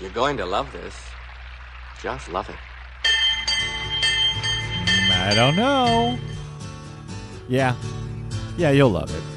You're going to love this. Just love it. I don't know. Yeah. Yeah, you'll love it.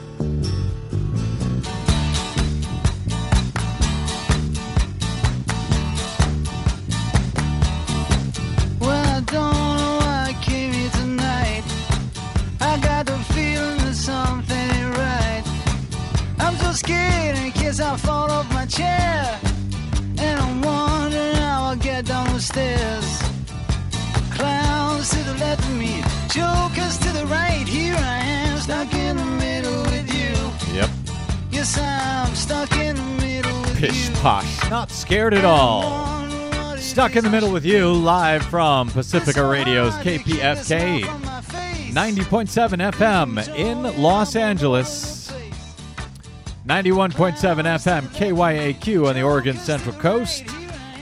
Yes, I'm stuck in the middle with Pish you. posh. Not scared at all. Wondering what it Stuck in the middle with you, live from Pacifica Radio's hard to keep a KPFK smile from my face. 90.7 FM in Los Angeles. 91.7 FM KYAQ on the Oregon Central Coast.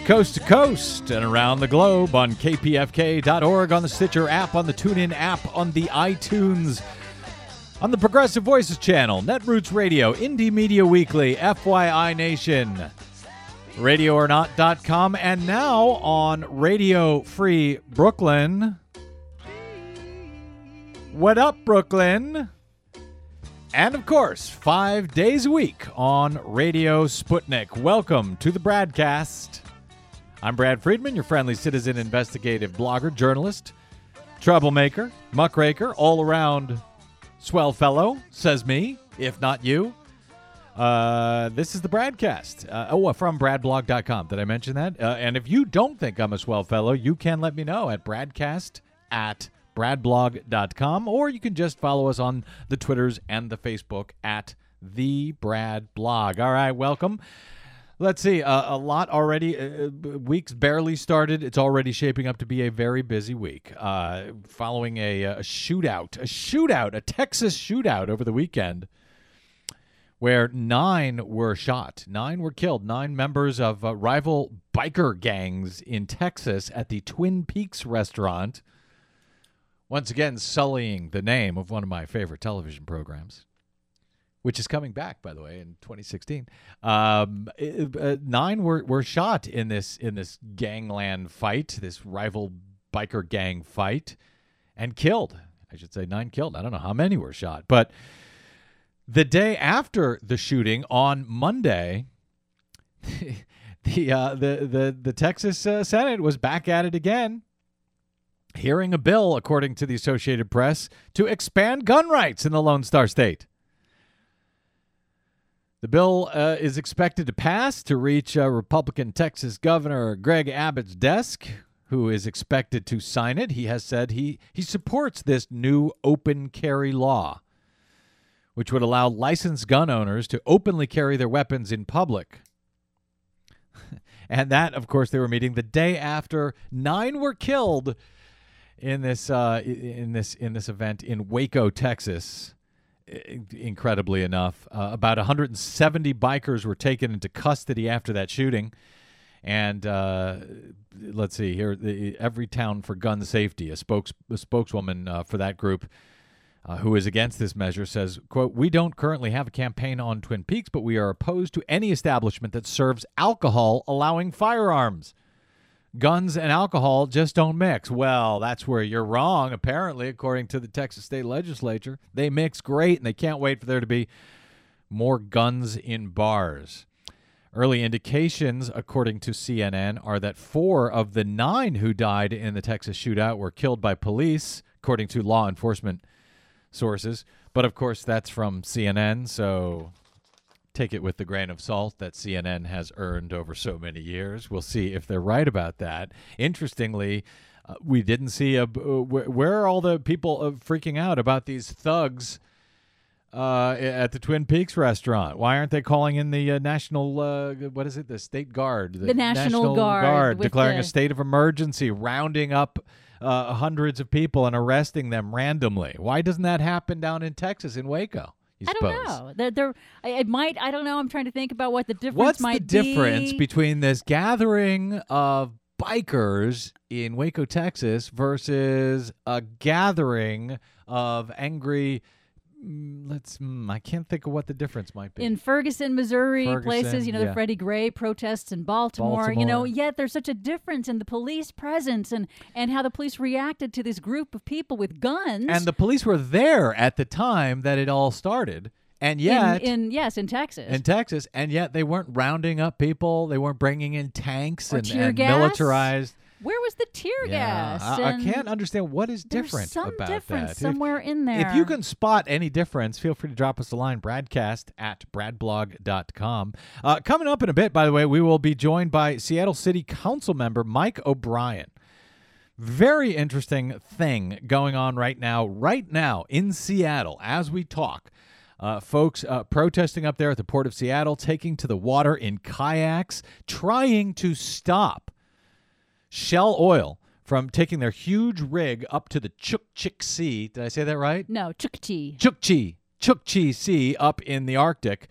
Coast to coast and around the globe on kpfk.org, on the Stitcher app, on the TuneIn app, on the iTunes, on the Progressive Voices channel, Netroots Radio, Indie Media Weekly, FYI Nation, RadioOrNot.com, and now on Radio Free Brooklyn. What up, Brooklyn? And of course, five days a week on Radio Sputnik. Welcome to the Bradcast. I'm Brad Friedman, your friendly citizen investigative blogger, journalist, troublemaker, muckraker, all around swell fellow, says me, if not you. Uh, this is the Bradcast. Uh, oh, from bradblog.com. Did I mention that? Uh, and if you don't think I'm a swell fellow, you can let me know at bradcast at bradblog.com, or you can just follow us on the Twitters and the Facebook at the Brad Blog. All right, welcome. Let's see, uh, a lot already. Uh, uh, weeks barely started. It's already shaping up to be a very busy week. Uh, following a, a shootout, a shootout, a Texas shootout over the weekend, where nine were shot, nine were killed, nine members of uh, rival biker gangs in Texas at the Twin Peaks restaurant. Once again, sullying the name of one of my favorite television programs which is coming back, by the way, in 2016. Um, uh, nine were, were shot in this in this gangland fight, this rival biker gang fight, and killed. I should say nine killed. I don't know how many were shot, but the day after the shooting on Monday, the uh, the the the Texas uh, Senate was back at it again. Hearing a bill, according to the Associated Press, to expand gun rights in the Lone Star State. The bill uh, is expected to pass to reach uh, Republican Texas Governor Greg Abbott's desk, who is expected to sign it. He has said he, he supports this new open carry law, which would allow licensed gun owners to openly carry their weapons in public. and that, of course, they were meeting the day after nine were killed in this uh, in this in this event in Waco, Texas incredibly enough. Uh, about 170 bikers were taken into custody after that shooting. And uh, let's see here, the, Everytown for gun safety, a, spokes, a spokeswoman uh, for that group uh, who is against this measure says, quote, we don't currently have a campaign on Twin Peaks, but we are opposed to any establishment that serves alcohol allowing firearms guns and alcohol just don't mix. Well, that's where you're wrong, apparently, according to the Texas state legislature. They mix great, and they can't wait for there to be more guns in bars. Early indications, according to CNN, are that four of the nine who died in the Texas shootout were killed by police, according to law enforcement sources. But of course, that's from CNN, so take it with the grain of salt that CNN has earned over so many years. We'll see if they're right about that. Interestingly, uh, we didn't see a. Uh, where, where, are all the people uh, freaking out about these thugs uh, at the Twin Peaks restaurant? Why aren't they calling in the uh, national? Uh, what is it? The state guard. The National Guard with declaring the- a state of emergency, rounding up. Uh, hundreds of people and arresting them randomly. Why doesn't that happen down in Texas in Waco? You I suppose? don't know. They're, they're, I- it might. I don't know. I'm trying to think about what the difference What's the might difference be. between this gathering of bikers in Waco, Texas versus a gathering of angry let's. Mm, I can't think of what the difference might be. in Ferguson, Missouri, Ferguson, places, you know, yeah. the Freddie Gray protests in Baltimore, you know, yet there's such a difference in the police presence and, and how the police reacted to this group of people with guns. and the police were there at the time that it all started, and yet in yes, in Texas. in Texas, and yet they weren't rounding up people. They weren't bringing in tanks Or and, and militarized. Where was the tear Yeah, gas? I, I can't understand what is different some about difference that. If- somewhere in there. If you can spot any difference, feel free to drop us a line, bradcast at bradblog.com. Uh, coming up in a bit, by the way, we will be joined by Seattle City Council member Mike O'Brien. Very interesting thing going on right now, right now in Seattle as we talk. Uh, folks uh, protesting up there at the Port of Seattle, taking to the water in kayaks, trying to stop Shell Oil from taking their huge rig up to the Chukchik Sea. Did I say that right? no Chukchi. Chukchi, Chukchi Sea up in the Arctic.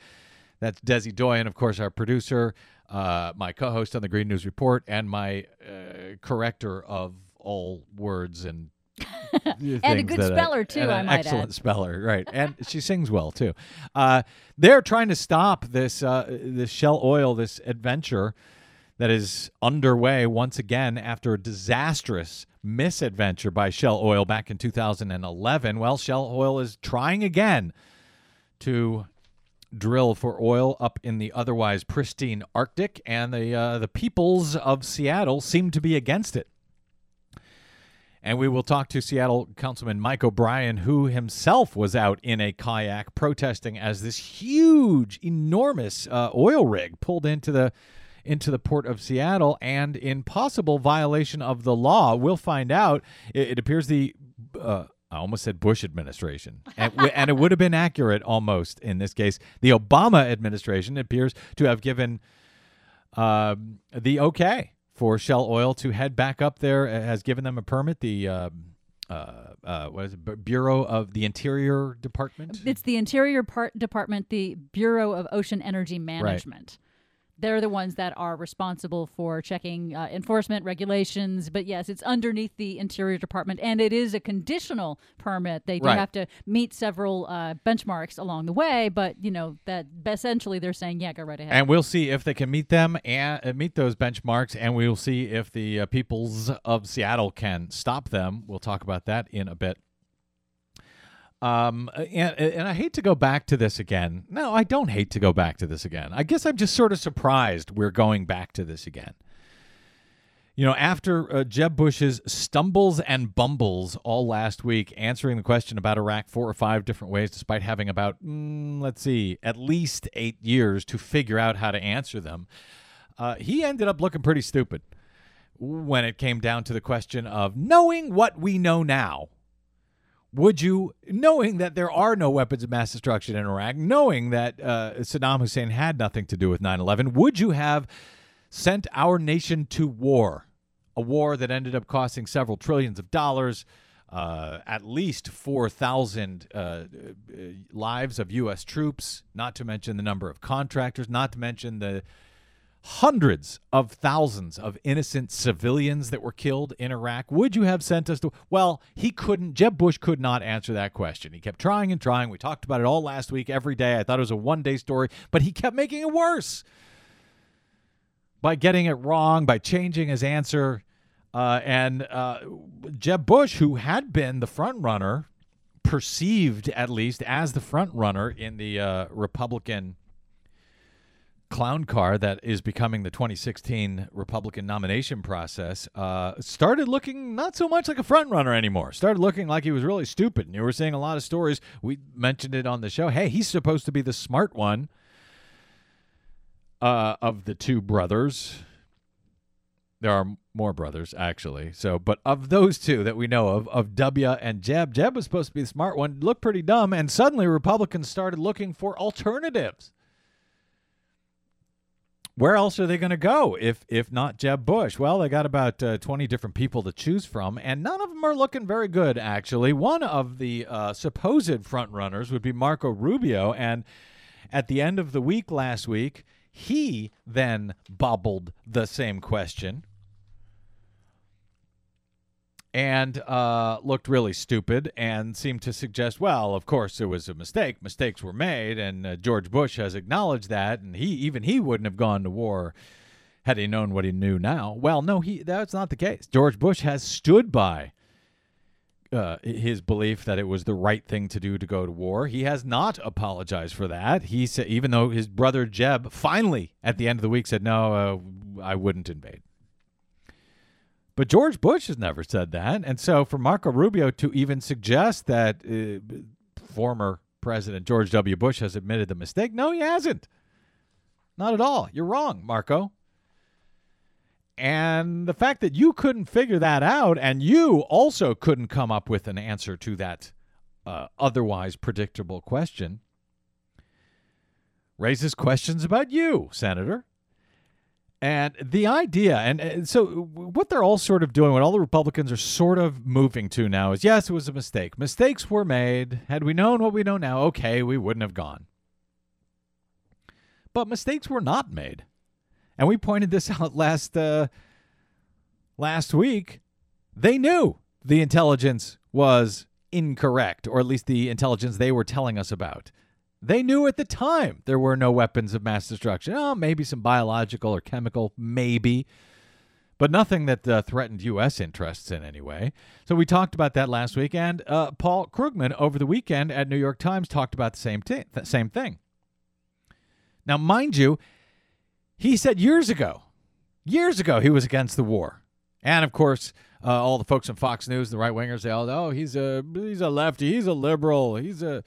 That's Desi Doyen, of course, our producer, uh, my co-host on the Green News Report, and my uh, corrector of all words and And a good speller, too, and I might excellent add. speller, right? And she sings well too. Uh, they're trying to stop this uh, this Shell Oil, this adventure that is underway once again after a disastrous misadventure by Shell Oil back in 2011. Well, Shell Oil is trying again to drill for oil up in the otherwise pristine Arctic, and the uh, the peoples of Seattle seem to be against it. And we will talk to Seattle Councilman Mike O'Brien, who himself was out in a kayak protesting as this huge, enormous uh, oil rig pulled into the into the port of Seattle, and in possible violation of the law. We'll find out. It, it appears the uh, I almost said Bush administration, and, w- and it would have been accurate almost in this case. The Obama administration appears to have given um, the okay for Shell Oil to head back up there. It has given them a permit. The um, uh, uh, what is it? Bu- Bureau of the Interior Department. It's the Interior Part Department, the Bureau of Ocean Energy Management. They're the ones that are responsible for checking uh, enforcement regulations. But yes, it's underneath the Interior Department, and it is a conditional permit. They do Right. have to meet several uh, benchmarks along the way. But you know that essentially they're saying, yeah, go right ahead. And we'll see if they can meet them and uh, meet those benchmarks, and we will see if the uh, peoples of Seattle can stop them. We'll talk about that in a bit. Um, and and I hate to go back to this again. No, I don't hate to go back to this again. I guess I'm just sort of surprised we're going back to this again. You know, after uh, Jeb Bush's stumbles and bumbles all last week, answering the question about Iraq four or five different ways, despite having about, mm, let's see, at least eight years to figure out how to answer them, uh, he ended up looking pretty stupid when it came down to the question of knowing what we know now. Would you, knowing that there are no weapons of mass destruction in Iraq, knowing that uh, Saddam Hussein had nothing to do with 9 11, would you have sent our nation to war? A war that ended up costing several trillions of dollars, uh, at least 4,000 uh, uh, lives of U.S. troops, not to mention the number of contractors, not to mention the hundreds of thousands of innocent civilians that were killed in Iraq. Would you have sent us to? Well, he couldn't. Jeb Bush could not answer that question. He kept trying and trying. We talked about it all last week, every day. I thought it was a one day story, but he kept making it worse by getting it wrong, by changing his answer. Uh, and uh, Jeb Bush, who had been the front runner, perceived at least as the front runner in the uh, Republican clown car that is becoming the 2016 Republican nomination process, uh, started looking not so much like a front runner anymore. Started looking like he was really stupid. And you were seeing a lot of stories. We mentioned it on the show. Hey, he's supposed to be the smart one uh, of the two brothers. There are more brothers, actually. So, but of those two that we know of, of W and Jeb, Jeb was supposed to be the smart one, looked pretty dumb, and suddenly Republicans started looking for alternatives. Where else are they going to go if if not Jeb Bush? Well, they got about uh, 20 different people to choose from, and none of them are looking very good, actually. One of the uh, supposed front runners would be Marco Rubio, and at the end of the week last week, he then bobbled the same question. And uh, looked really stupid and seemed to suggest, well, of course it was a mistake. Mistakes were made, and uh, George Bush has acknowledged that, and he even he wouldn't have gone to war had he known what he knew now. Well, no, he that's not the case. George Bush has stood by uh, his belief that it was the right thing to do to go to war. He has not apologized for that. He said, even though his brother Jeb finally at the end of the week said, "No, uh, I wouldn't invade." But George Bush has never said that, and so for Marco Rubio to even suggest that uh, former President George W. Bush has admitted the mistake, no, he hasn't. Not at all. You're wrong, Marco. And the fact that you couldn't figure that out and you also couldn't come up with an answer to that uh, otherwise predictable question raises questions about you, Senator. And the idea, and, and, so what they're all sort of doing, what all the Republicans are sort of moving to now is yes, it was a mistake. Mistakes were made. Had we known what we know now, okay, we wouldn't have gone. But mistakes were not made. And we pointed this out last uh, last week. They knew the intelligence was incorrect, or at least the intelligence they were telling us about. They knew at the time there were no weapons of mass destruction. Oh, maybe some biological or chemical, maybe, but nothing that uh, threatened U.S. interests in any way. So we talked about that last week, and uh, Paul Krugman over the weekend at New York Times talked about the same, t- same thing. Now, mind you, he said years ago, years ago, he was against the war. And of course, uh, all the folks in Fox News, the right wingers, they all, oh, he's a he's a lefty, he's a liberal, he's a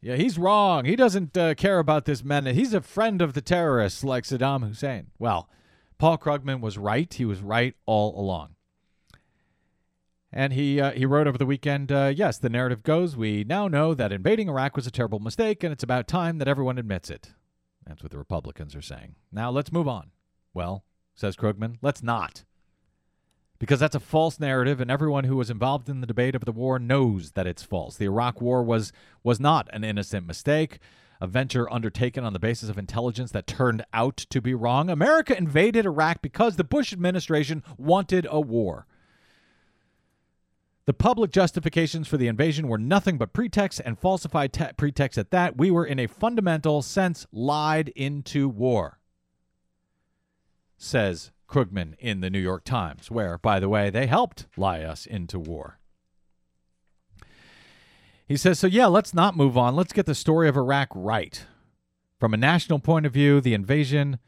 yeah, he's wrong. He doesn't uh, care about this menace. He's a friend of the terrorists, like Saddam Hussein. Well, Paul Krugman was right. He was right all along. And he uh, he wrote over the weekend, uh, yes, the narrative goes, we now know that invading Iraq was a terrible mistake, and it's about time that everyone admits it. That's what the Republicans are saying. Now let's move on. Well, says Krugman, let's not. Because that's a false narrative, and everyone who was involved in the debate of the war knows that it's false. The Iraq War was was not an innocent mistake, a venture undertaken on the basis of intelligence that turned out to be wrong. America invaded Iraq because the Bush administration wanted a war. The public justifications for the invasion were nothing but pretexts and falsified te- pretexts at that. We were, in a fundamental sense, lied into war, says Krugman in the New York Times, where, by the way, they helped lie us into war. He says, so yeah, let's not move on. Let's get the story of Iraq right. From a national point of view, the invasion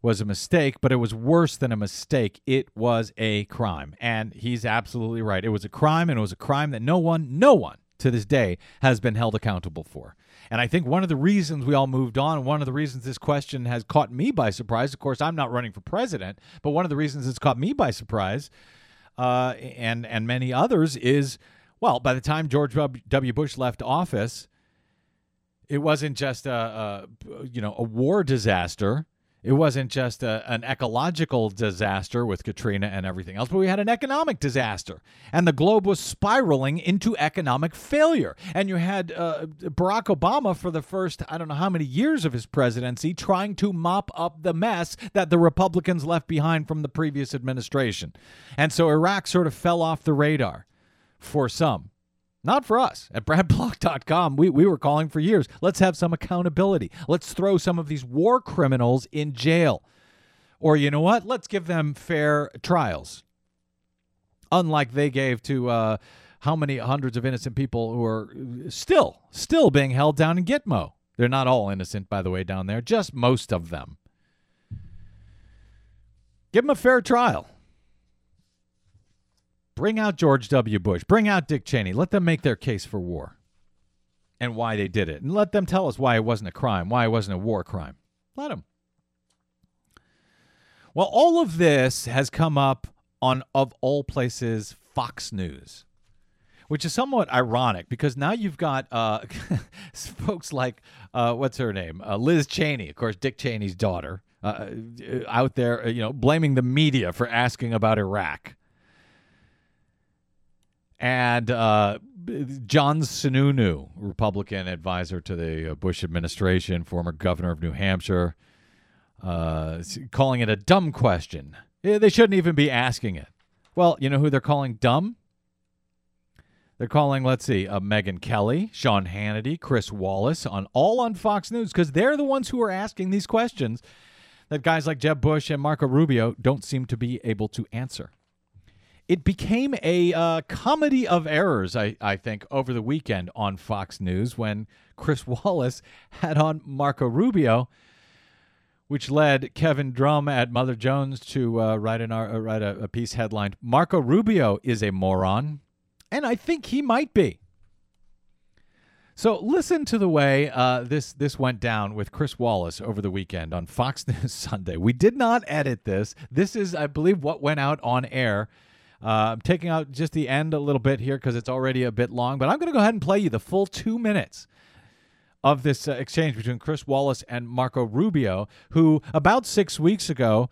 was a mistake, but it was worse than a mistake. It was a crime. And he's absolutely right. It was a crime, and it was a crime that no one, no one to this day has been held accountable for. And I think one of the reasons we all moved on, one of the reasons this question has caught me by surprise, of course, I'm not running for president, but one of the reasons it's caught me by surprise, uh, and and many others, is well, by the time George W. Bush left office, it wasn't just a, a you know a war disaster it wasn't just a, an ecological disaster with Katrina and everything else, but we had an economic disaster. And the globe was spiraling into economic failure. And you had uh, Barack Obama for the first, I don't know how many years of his presidency, trying to mop up the mess that the Republicans left behind from the previous administration. And so Iraq sort of fell off the radar for some. Not for us. At bradblog.com, we, we were calling for years. Let's have some accountability. Let's throw some of these war criminals in jail. Or you know what? Let's give them fair trials. Unlike they gave to uh, how many hundreds of innocent people who are still, still being held down in Gitmo. They're not all innocent, by the way, down there, just most of them. Give them a fair trial. Bring out George W. Bush. Bring out Dick Cheney. Let them make their case for war and why they did it. And let them tell us why it wasn't a crime, why it wasn't a war crime. Let them. Well, all of this has come up on, of all places, Fox News, which is somewhat ironic because now you've got uh, folks like, uh, what's her name? Uh, Liz Cheney, of course, Dick Cheney's daughter, uh, out there, you know, blaming the media for asking about Iraq and uh, John Sununu, Republican advisor to the uh, Bush administration, former governor of New Hampshire, uh, calling it a dumb question. They shouldn't even be asking it. Well, you know who they're calling dumb? They're calling, let's see, uh, Megyn Kelly, Sean Hannity, Chris Wallace on all on Fox News because they're the ones who are asking these questions that guys like Jeb Bush and Marco Rubio don't seem to be able to answer. It became a uh, comedy of errors, I, I think, over the weekend on Fox News when Chris Wallace had on Marco Rubio, which led Kevin Drum at Mother Jones to uh, write, an, uh, write a, a piece headlined Marco Rubio is a moron. And I think he might be. So listen to the way uh, this this went down with Chris Wallace over the weekend on Fox News Sunday. We did not edit this. This is, I believe, what went out on air. Uh, I'm taking out just the end a little bit here because it's already a bit long, but I'm going to go ahead and play you the full two minutes of this uh, exchange between Chris Wallace and Marco Rubio, who about six weeks ago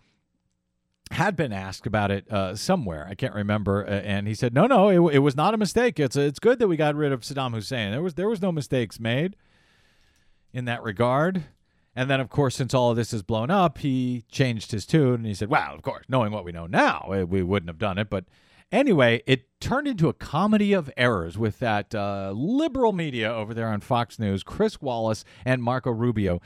had been asked about it uh, somewhere. I can't remember, uh, and he said, "No, no, it, it was not a mistake. It's it's good that we got rid of Saddam Hussein. There was there was no mistakes made in that regard." And then, of course, since all of this is blown up, he changed his tune and he said, "Well, of course, knowing what we know now, eh, we wouldn't have done it." But anyway, it turned into a comedy of errors with that uh, liberal media over there on Fox News, Chris Wallace and Marco Rubio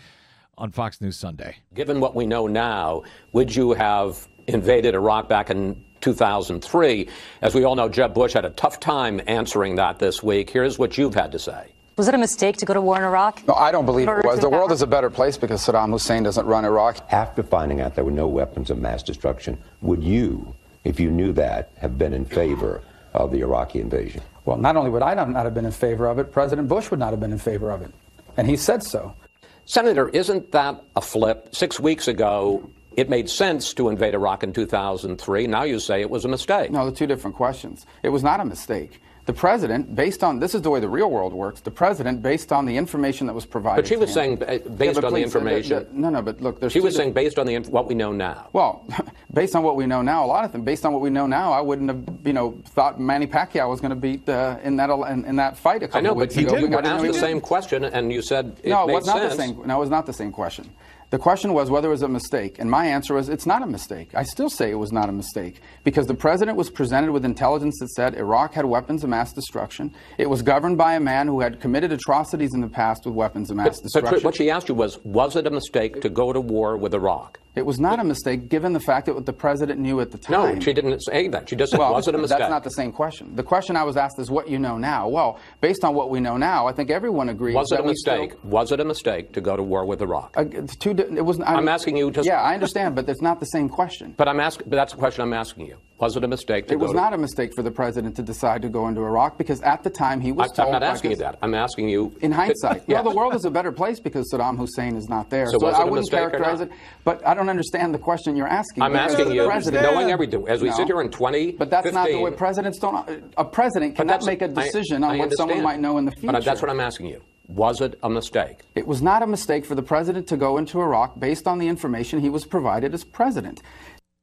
on Fox News Sunday. Given what we know now, would you have invaded Iraq back in 2003? As we all know, Jeb Bush had a tough time answering that this week. Here's what you've had to say. Was it a mistake to go to war in Iraq? No, I don't believe it was. The world is a better place because Saddam Hussein doesn't run Iraq. After finding out there were no weapons of mass destruction, would you, if you knew that, have been in favor of the Iraqi invasion? Well, not only would I not have been in favor of it, President Bush would not have been in favor of it. And he said so. Senator, isn't that a flip? Six weeks ago, it made sense to invade Iraq in 2003. Now you say it was a mistake. No, they're two different questions. It was not a mistake. The president, based on this is the way the real world works. The president, based on the information that was provided. But she was saying uh, based yeah, on the information. Uh, no, no, but look, there's. She was saying based on the what we know now. Well, based on what we know now, a lot of them. Based on what we know now, I wouldn't have, you know, thought Manny Pacquiao was going to beat uh, in that in, in, that fight a couple I know, of weeks but ago. you did ask the same question, and you said it no, it was not sense. the same. No, it was not the same question. The question was whether it was a mistake, and my answer was it's not a mistake. I still say it was not a mistake because the president was presented with intelligence that said Iraq had weapons of mass destruction. It was governed by a man who had committed atrocities in the past with weapons of mass But, destruction. but what she asked you was, was it a mistake to go to war with Iraq? It was not a mistake given the fact that what the president knew at the time. No, she didn't say that. She just said, Well, was it a mistake? That's not the same question. The question I was asked is what you know now. Well, based on what we know now, I think everyone agrees was it a we still- mistake? Was it a mistake to go to war with Iraq? Uh, two, it was, I'm asking you just- Yeah, I understand, but it's not the same question. but I'm asking. But that's the question I'm asking you. Was it a mistake to It was to not a mistake for the president to decide to go into Iraq because at the time he was I, told. I'm not asking you that. I'm asking you. In hindsight, Yeah. well, the world is a better place because Saddam Hussein is not there. So it I wouldn't characterize it. But I don't understand the question you're asking. I'm asking you, president- knowing everything, as we No. sit here in 20, But that's not the way presidents don't. A president cannot make a decision I on what someone might know in the future. But that's what I'm asking you. Was it a mistake? It was not a mistake for the president to go into Iraq based on the information he was provided as president.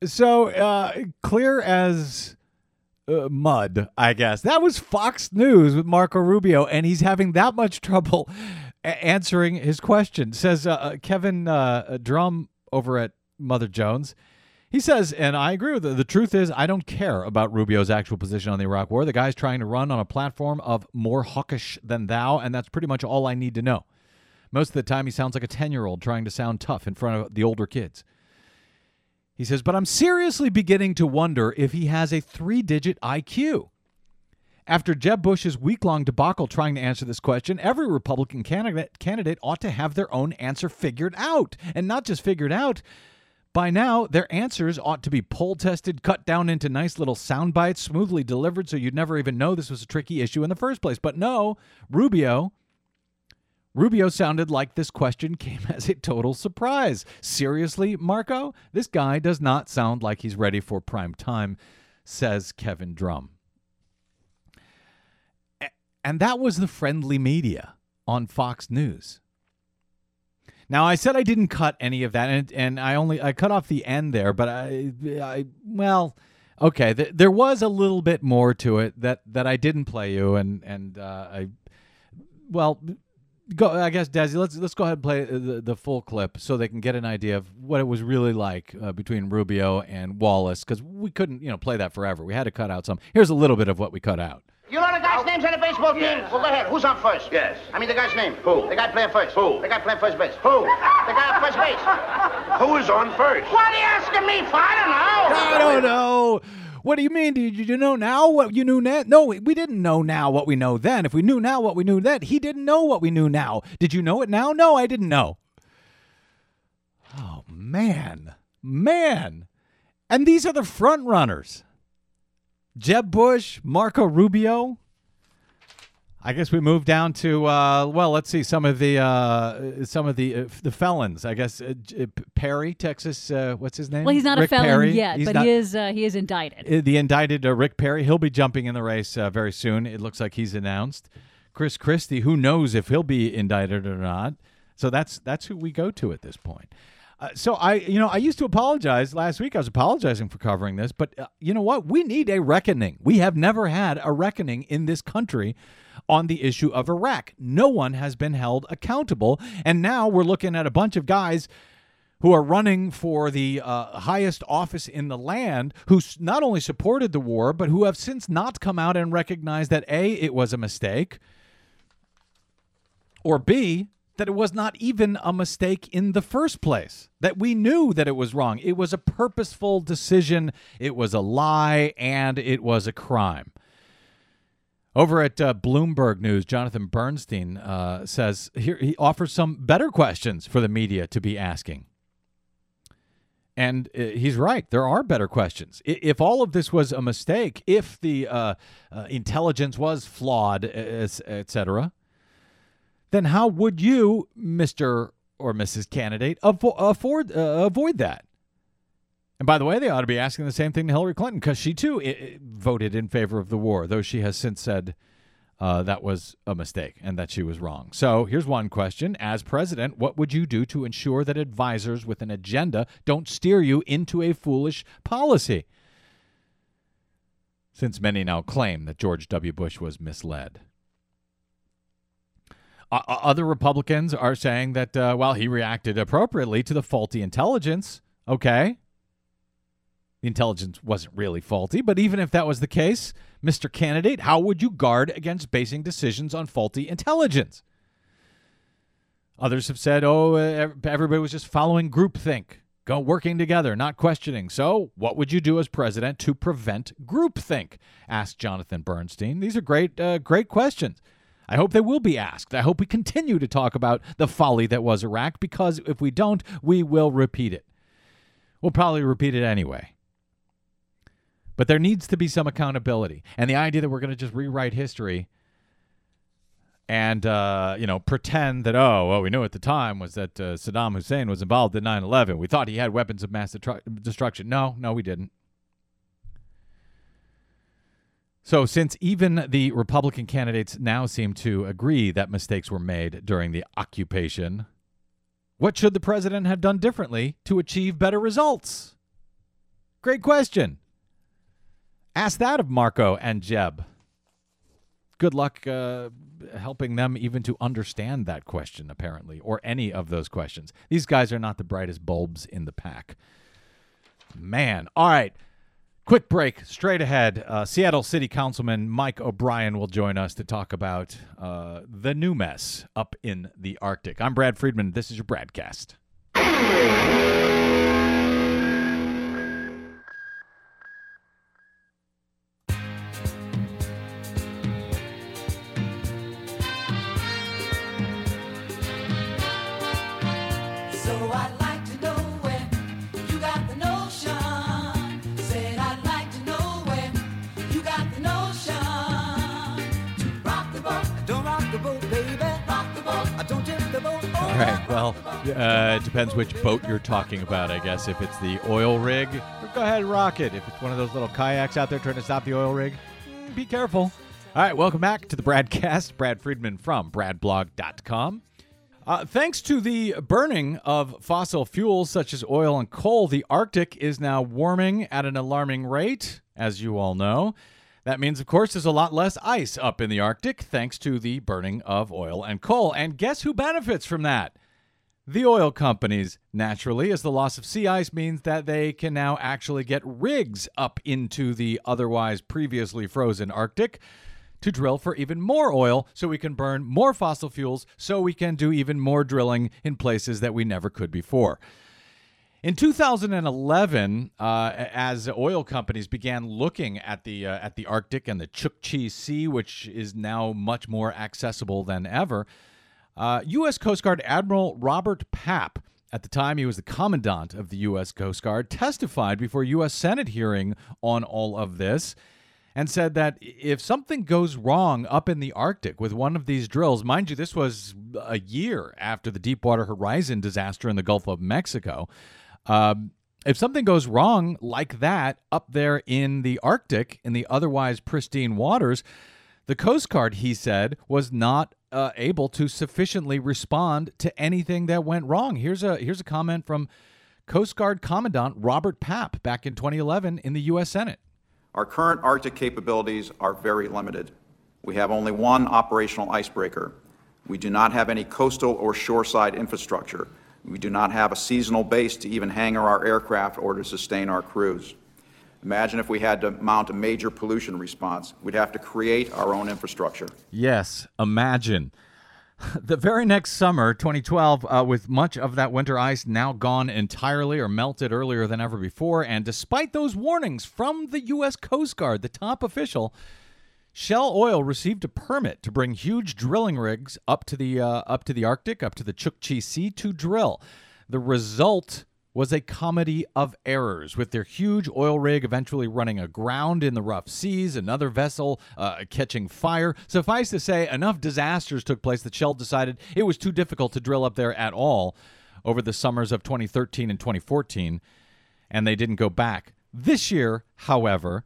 So uh, clear as uh, mud, I guess. That was Fox News with Marco Rubio, and he's having that much trouble a- answering his question. Says uh, uh, Kevin uh, Drum over at Mother Jones. He says, and I agree with it. The truth is, I don't care about Rubio's actual position on the Iraq War. The guy's trying to run on a platform of more hawkish than thou, and that's pretty much all I need to know. Most of the time, he sounds like a 10 year old trying to sound tough in front of the older kids. He says, but I'm seriously beginning to wonder if he has a three digit IQ. After Jeb Bush's week long debacle trying to answer this question, every Republican candidate, candidate ought to have their own answer figured out. And not just figured out, by now, their answers ought to be poll tested, cut down into nice little sound bites, smoothly delivered so you'd never even know this was a tricky issue in the first place. But no, Rubio. Rubio sounded like this question came as a total surprise. Seriously, Marco? This guy does not sound like he's ready for prime time, says Kevin Drum. And that was the friendly media on Fox News. Now I said I didn't cut any of that, and and I only I cut off the end there, but I, I well, okay, th- there was a little bit more to it that that I didn't play you, and and uh, I, well, go I guess Desi, let's let's go ahead and play the, the full clip so they can get an idea of what it was really like uh, between Rubio and Wallace, because we couldn't you know play that forever. We had to cut out some. Here's a little bit of what we cut out. You know the guy's names on the baseball team? Yes. Well, go ahead. Who's on first? Yes. I mean the guy's name. Who? The guy playing first. Who? The guy playing first base. Who? The guy on first base. Who is on first? What are you asking me for? I don't know. I don't know. What do you mean? Did you know now what you knew then? No, we didn't know now what we know then. If we knew now what we knew then, he didn't know what we knew now. Did you know it now? No, I didn't know. Oh man, man, and these are the front runners: Jeb Bush, Marco Rubio. I guess we move down to uh, well, let's see some of the uh, some of the uh, the felons. I guess uh, uh, Perry, Texas. Uh, what's his name? Well, he's not Rick a felon Perry. yet, He's but not- he is. Uh, he is indicted. the indicted uh, Rick Perry. He'll be jumping in the race uh, very soon. It looks like he's announced. Chris Christie. Who knows if he'll be indicted or not? So that's that's who we go to at this point. Uh, so I, you know, I used to apologize last week. I was apologizing for covering this, but uh, you know what? We need a reckoning. We have never had a reckoning in this country on the issue of Iraq. No one has been held accountable, and now we're looking at a bunch of guys who are running for the uh, highest office in the land, who not only supported the war, but who have since not come out and recognized that A, it was a mistake, or B, that it was not even a mistake in the first place, that we knew that it was wrong. It was a purposeful decision, it was a lie, and it was a crime. Over at uh, Bloomberg News, Jonathan Bernstein uh, says here he offers some better questions for the media to be asking. And uh, he's right. There are better questions. If all of this was a mistake, if the uh, uh, intelligence was flawed, etc., then how would you, Mister or Mrs. Candidate, afford uh, avoid that? And by the way, they ought to be asking the same thing to Hillary Clinton because she too i- i- voted in favor of the war, though she has since said uh, that was a mistake and that she was wrong. So here's one question: As president, what would you do to ensure that advisors with an agenda don't steer you into a foolish policy? Since many now claim that George W. Bush was misled. Other Republicans are saying that, uh, well, he reacted appropriately to the faulty intelligence. Okay. The intelligence wasn't really faulty, but even if that was the case, Mr. Candidate, how would you guard against basing decisions on faulty intelligence? Others have said, oh, everybody was just following groupthink, go working together, not questioning. So, what would you do as president to prevent groupthink? asked Jonathan Bernstein. These are great, uh, great questions. I hope they will be asked. I hope we continue to talk about the folly that was Iraq because if we don't, we will repeat it. We'll probably repeat it anyway. But there needs to be some accountability. And the idea that we're going to just rewrite history and, uh, you know, pretend that, oh, what we knew at the time was that uh, Saddam Hussein was involved in 9 11. We thought he had weapons of mass destruction. No, no, we didn't. So, since even the Republican candidates now seem to agree that mistakes were made during the occupation, what should the president have done differently to achieve better results? Great question. Ask that of Marco and Jeb. Good luck uh, helping them even to understand that question, apparently, or any of those questions. These guys are not the brightest bulbs in the pack. Man. All right. Quick break. Straight ahead. Uh, Seattle City Councilman Mike O'Brien will join us to talk about uh, the new mess up in the Arctic. I'm Brad Friedman. This is your Bradcast. All right. Well, uh, it depends which boat you're talking about, I guess. If it's the oil rig, go ahead and rock it. If it's one of those little kayaks out there trying to stop the oil rig, mm, be careful. All right. Welcome back to the Bradcast. Brad Friedman from bradblog.com. Uh, thanks to the burning of fossil fuels such as oil and coal, the Arctic is now warming at an alarming rate, as you all know. That means, of course, there's a lot less ice up in the Arctic thanks to the burning of oil and coal. And guess who benefits from that? The oil companies, naturally, as the loss of sea ice means that they can now actually get rigs up into the otherwise previously frozen Arctic to drill for even more oil so we can burn more fossil fuels so we can do even more drilling in places that we never could before. In 2011, uh, as oil companies began looking at the uh, at the Arctic and the Chukchi Sea, which is now much more accessible than ever, uh, U.S. Coast Guard Admiral Robert Papp, at the time he was the commandant of the U.S. Coast Guard, testified before U.S. Senate hearing on all of this and said that if something goes wrong up in the Arctic with one of these drills, mind you, this was a year after the Deepwater Horizon disaster in the Gulf of Mexico. Um, if something goes wrong like that up there in the Arctic, in the otherwise pristine waters, the Coast Guard, he said, was not uh, able to sufficiently respond to anything that went wrong. Here's a here's a comment from Coast Guard Commandant Robert Papp back in 2011 in the U.S. Senate. Our current Arctic capabilities are very limited. We have only one operational icebreaker. We do not have any coastal or shoreside infrastructure. We do not have a seasonal base to even hangar our aircraft or to sustain our crews. Imagine if we had to mount a major pollution response. We'd have to create our own infrastructure. Yes, imagine. The very next summer, 2012, uh, with much of that winter ice now gone entirely or melted earlier than ever before, and despite those warnings from the U.S. Coast Guard, the top official, Shell Oil received a permit to bring huge drilling rigs up to the uh, up to the Arctic, up to the Chukchi Sea to drill. The result was a comedy of errors, with their huge oil rig eventually running aground in the rough seas, another vessel uh, catching fire. Suffice to say, enough disasters took place that Shell decided it was too difficult to drill up there at all over the summers of 2013 and 2014, and they didn't go back. This year, however,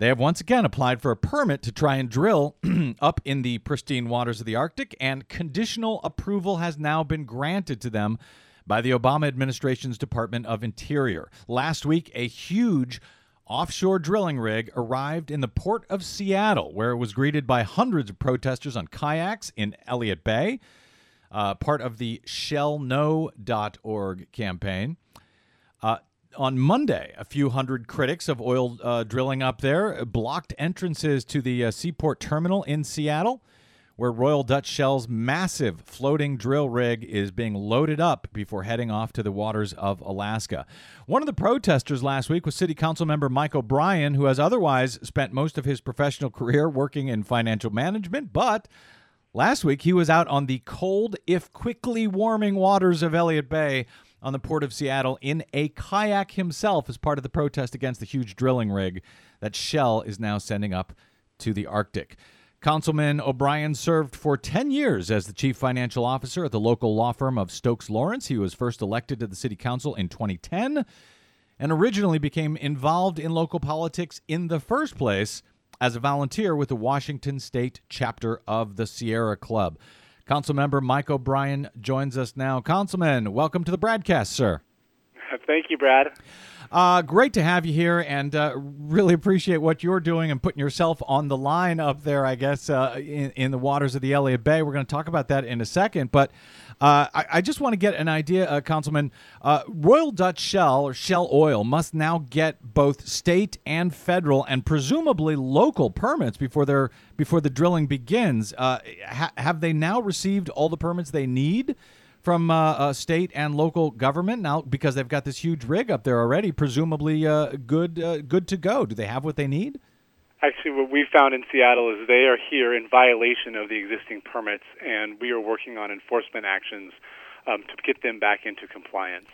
they have once again applied for a permit to try and drill up in the pristine waters of the Arctic, and conditional approval has now been granted to them by the Obama administration's Department of Interior. Last week, a huge offshore drilling rig arrived in the port of Seattle, where it was greeted by hundreds of protesters on kayaks in Elliott Bay, uh, part of the shellno.org campaign. Uh, on Monday, a few hundred critics of oil uh, drilling up there blocked entrances to the uh, seaport terminal in Seattle where Royal Dutch Shell's massive floating drill rig is being loaded up before heading off to the waters of Alaska. One of the protesters last week was City Council member Mike O'Brien, who has otherwise spent most of his professional career working in financial management, but last week he was out on the cold, if quickly warming waters of Elliott Bay on the port of Seattle in a kayak himself as part of the protest against the huge drilling rig that Shell is now sending up to the Arctic. Councilman O'Brien served for 10 years as the chief financial officer at the local law firm of Stokes Lawrence. He was first elected to the city council in 2010 and originally became involved in local politics in the first place as a volunteer with the Washington State chapter of the Sierra Club. Councilmember Mike O'Brien joins us now. Councilman, welcome to the broadcast, sir. Thank you, Brad. Uh, great to have you here, and uh, really appreciate what you're doing and putting yourself on the line up there. I guess uh, in, in, the waters of the Elliott Bay. We're going to talk about that in a second, but uh, I, I, just want to get an idea, uh, Councilman. Uh, Royal Dutch Shell or Shell Oil must now get both state and federal, and presumably local permits before their before the drilling begins. Ha- have they now received all the permits they need? From uh, uh, state and local government now because they've got this huge rig up there already, presumably uh, good uh, good to go. Do they have what they need? Actually, what we found in Seattle is they are here in violation of the existing permits, and we are working on enforcement actions um, to get them back into compliance.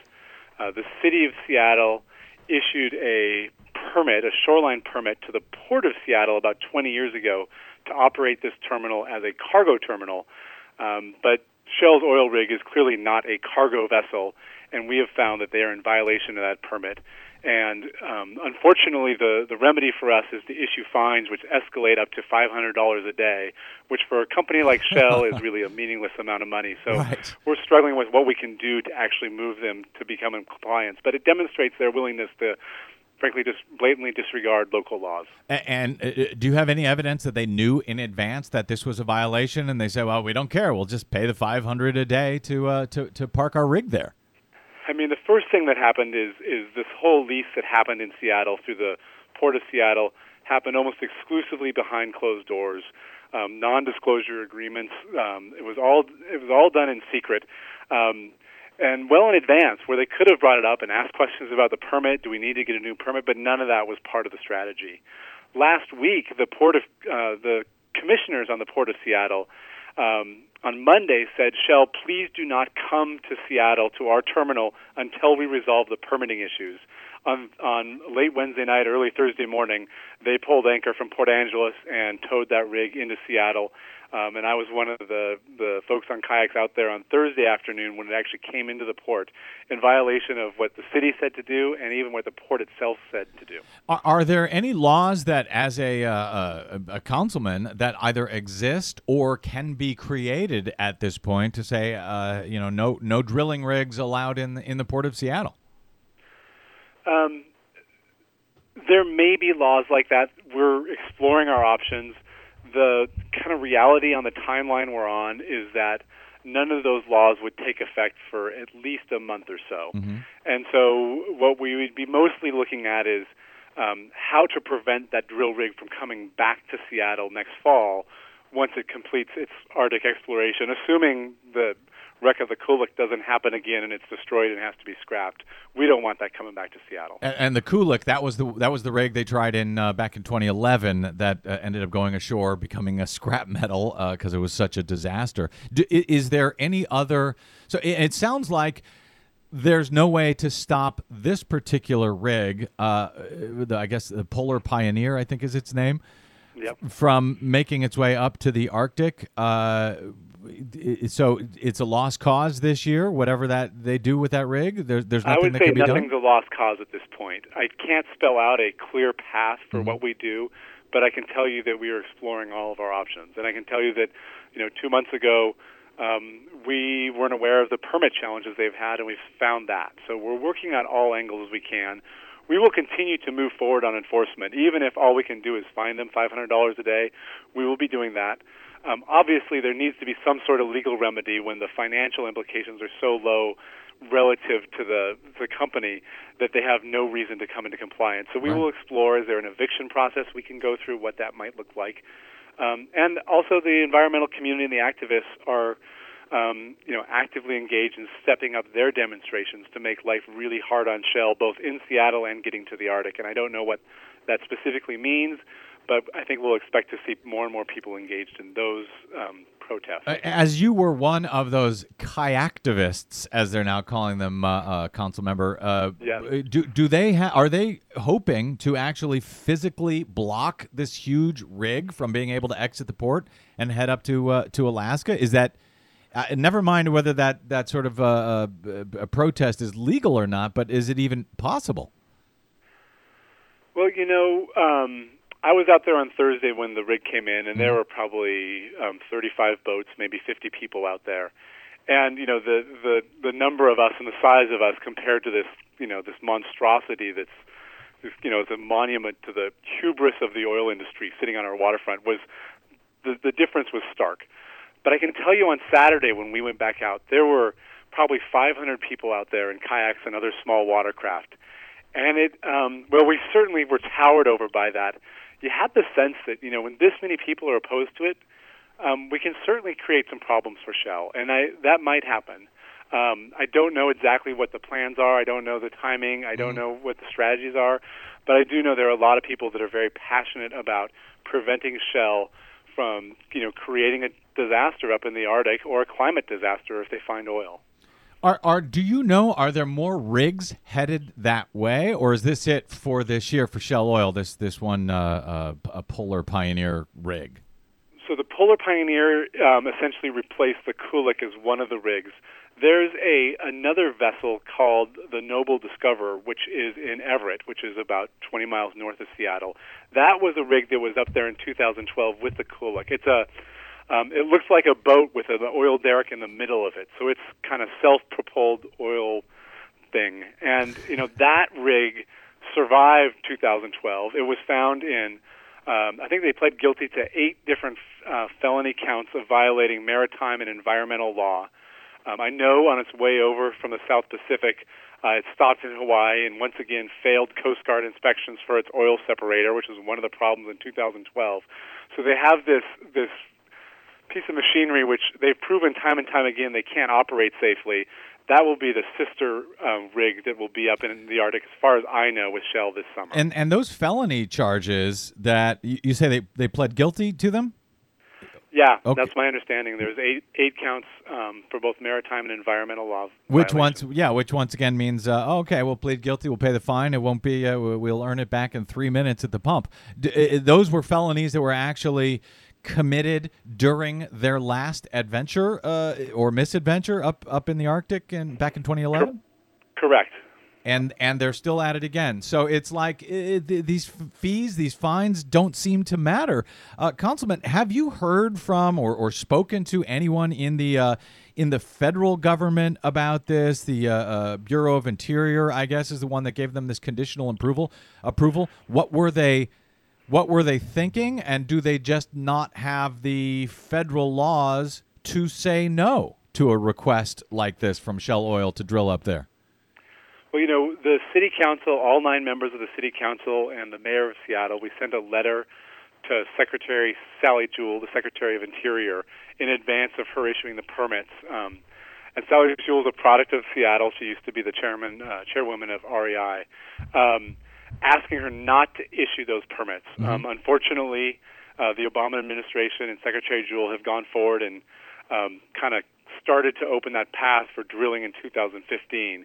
Uh, the city of Seattle issued a permit, a shoreline permit, to the port of Seattle about 20 years ago to operate this terminal as a cargo terminal. Um, but Shell's oil rig is clearly not a cargo vessel, and we have found that they are in violation of that permit. And um, unfortunately, the, the remedy for us is to issue fines which escalate up to $500 a day, which for a company like Shell is really a meaningless amount of money. So right. we're struggling with what we can do to actually move them to become in compliance. But it demonstrates their willingness to frankly just blatantly disregard local laws. And, and uh, do you have any evidence that they knew in advance that this was a violation, and they said, "Well, we don't care. We'll just pay the five hundred a day to uh, to to park our rig there." I mean, the first thing that happened is is this whole lease that happened in Seattle through the Port of Seattle happened almost exclusively behind closed doors. Um, non-disclosure agreements. Um, it was all it was all done in secret. Um, and well in advance, where they could have brought it up and asked questions about the permit. Do we need to get a new permit? But none of that was part of the strategy. Last week, the port of uh, the commissioners on the port of Seattle um, on Monday said, "Shell, please do not come to Seattle to our terminal until we resolve the permitting issues." On, on late Wednesday night, early Thursday morning, they pulled anchor from Port Angeles and towed that rig into Seattle. Um, and I was one of the, the folks on kayaks out there on Thursday afternoon when it actually came into the port in violation of what the city said to do and even what the port itself said to do. Are, are there any laws that, as a, uh, a, a councilman, that either exist or can be created at this point to say, uh, you know, no no drilling rigs allowed in in the port of Seattle? Um, there may be laws like that. We're exploring our options the kind of reality on the timeline we're on is that none of those laws would take effect for at least a month or so. Mm-hmm. And so, what we would be mostly looking at is um, how to prevent that drill rig from coming back to Seattle next fall once it completes its Arctic exploration, assuming the wreck of the Kulluk doesn't happen again and it's destroyed and has to be scrapped. We don't want that coming back to Seattle. And, and the Kulluk, that was the that was the rig they tried in uh, back in 2011 that uh, ended up going ashore, becoming a scrap metal because uh, it was such a disaster. D- is there any other? So it, it, sounds like. There's no way to stop this particular rig. Uh, the, I guess the Polar Pioneer, I think is its name, yep. from making its way up to the Arctic uh, so it's a lost cause this year. Whatever that they do with that rig, there's there's nothing I would that say can be nothing's done. a lost cause at this point. I can't spell out a clear path for mm-hmm. what we do, but I can tell you that we are exploring all of our options, and I can tell you that you know two months ago. Um, we weren't aware of the permit challenges they've had, and we've found that. So we're working on all angles we can. We will continue to move forward on enforcement, even if all we can do is fine them $500 a day. We will be doing that. Um, obviously, there needs to be some sort of legal remedy when the financial implications are so low relative to the the company that they have no reason to come into compliance. So we right. will explore: is there an eviction process we can go through? What that might look like, um, and also the environmental community and the activists are. Um, you know, actively engaged in stepping up their demonstrations to make life really hard on Shell, both in Seattle and getting to the Arctic. And I don't know what that specifically means, but I think we'll expect to see more and more people engaged in those um, protests. As you were one of those kayaktivists, as they're now calling them, uh, uh, council member, uh, yes. do do they ha- are they hoping to actually physically block this huge rig from being able to exit the port and head up to uh, to Alaska? Is that uh, never mind whether that that sort of uh, a protest is legal or not, but is it even possible? Well, you know, um, I was out there on Thursday when the rig came in, and there Mm-hmm. were probably um, 35 boats, maybe 50 people out there. And you know the the the number of us and the size of us compared to this you know this monstrosity that's this, you know it's a monument to the hubris of the oil industry sitting on our waterfront was the the difference was stark. But I can tell you on Saturday when we went back out, there were probably 500 people out there in kayaks and other small watercraft. And it, um, well, we certainly were towered over by that you had the sense that you know when this many people are opposed to it, um, we can certainly create some problems for Shell, and I, that might happen. Um, I don't know exactly what the plans are. I don't know the timing. I don't know what the strategies are, but I do know there are a lot of people that are very passionate about preventing Shell from you know creating a disaster up in the Arctic or a climate disaster if they find oil. Are, are do you know are there more rigs headed that way, or is this it for this year for Shell Oil? This this one uh, uh, a Polar Pioneer rig. So the Polar Pioneer um, essentially replaced the Kulluk as one of the rigs. There's a another vessel called the Noble Discoverer, which is in Everett, which is about 20 miles north of Seattle. That was a rig that was up there in 2012 with the Kulluk. It's a um, it looks like a boat with an oil derrick in the middle of it, so it's kind of self-propelled oil thing. And you know that rig survived 2012. It was found in, um, I think they pled guilty to eight different uh, felony counts of violating maritime and environmental law. Um, I know on its way over from the South Pacific, Uh, it stopped in Hawaii and once again failed Coast Guard inspections for its oil separator, which was one of the problems in 2012. So they have this this piece of machinery which they've proven time and time again they can't operate safely. That will be the sister um, rig that will be up in the Arctic, as far as I know, with Shell this summer. And and those felony charges that you, say they they pled guilty to them. Yeah, Okay. that's my understanding. There's eight eight counts um, for both maritime and environmental law. Which violations. once, yeah, which once again means, uh, oh, okay, we'll plead guilty, we'll pay the fine. It won't be, uh, we- we'll earn it back in three minutes at the pump. D- uh, those were felonies that were actually committed during their last adventure uh, or misadventure up up in the Arctic and back in 2011. Correct. And and they're still at it again. So it's like th- these fees, these fines don't seem to matter. Uh, Councilman, have you heard from or, or spoken to anyone in the uh, in the federal government about this? The uh, uh, Bureau of Interior, I guess, is the one that gave them this conditional approval. Approval. What were they? What were they thinking? And do they just not have the federal laws to say no to a request like this from Shell Oil to drill up there? Well, you know, the city council, all nine members of the city council, and the mayor of Seattle, we sent a letter to Secretary Sally Jewell, the Secretary of Interior, in advance of her issuing the permits. Um, and Sally Jewell is a product of Seattle. She used to be the chairman, uh, chairwoman of REI, um, asking her not to issue those permits. Um, unfortunately, uh, the Obama administration and Secretary Jewell have gone forward and um, kind of started to open that path for drilling in 2015.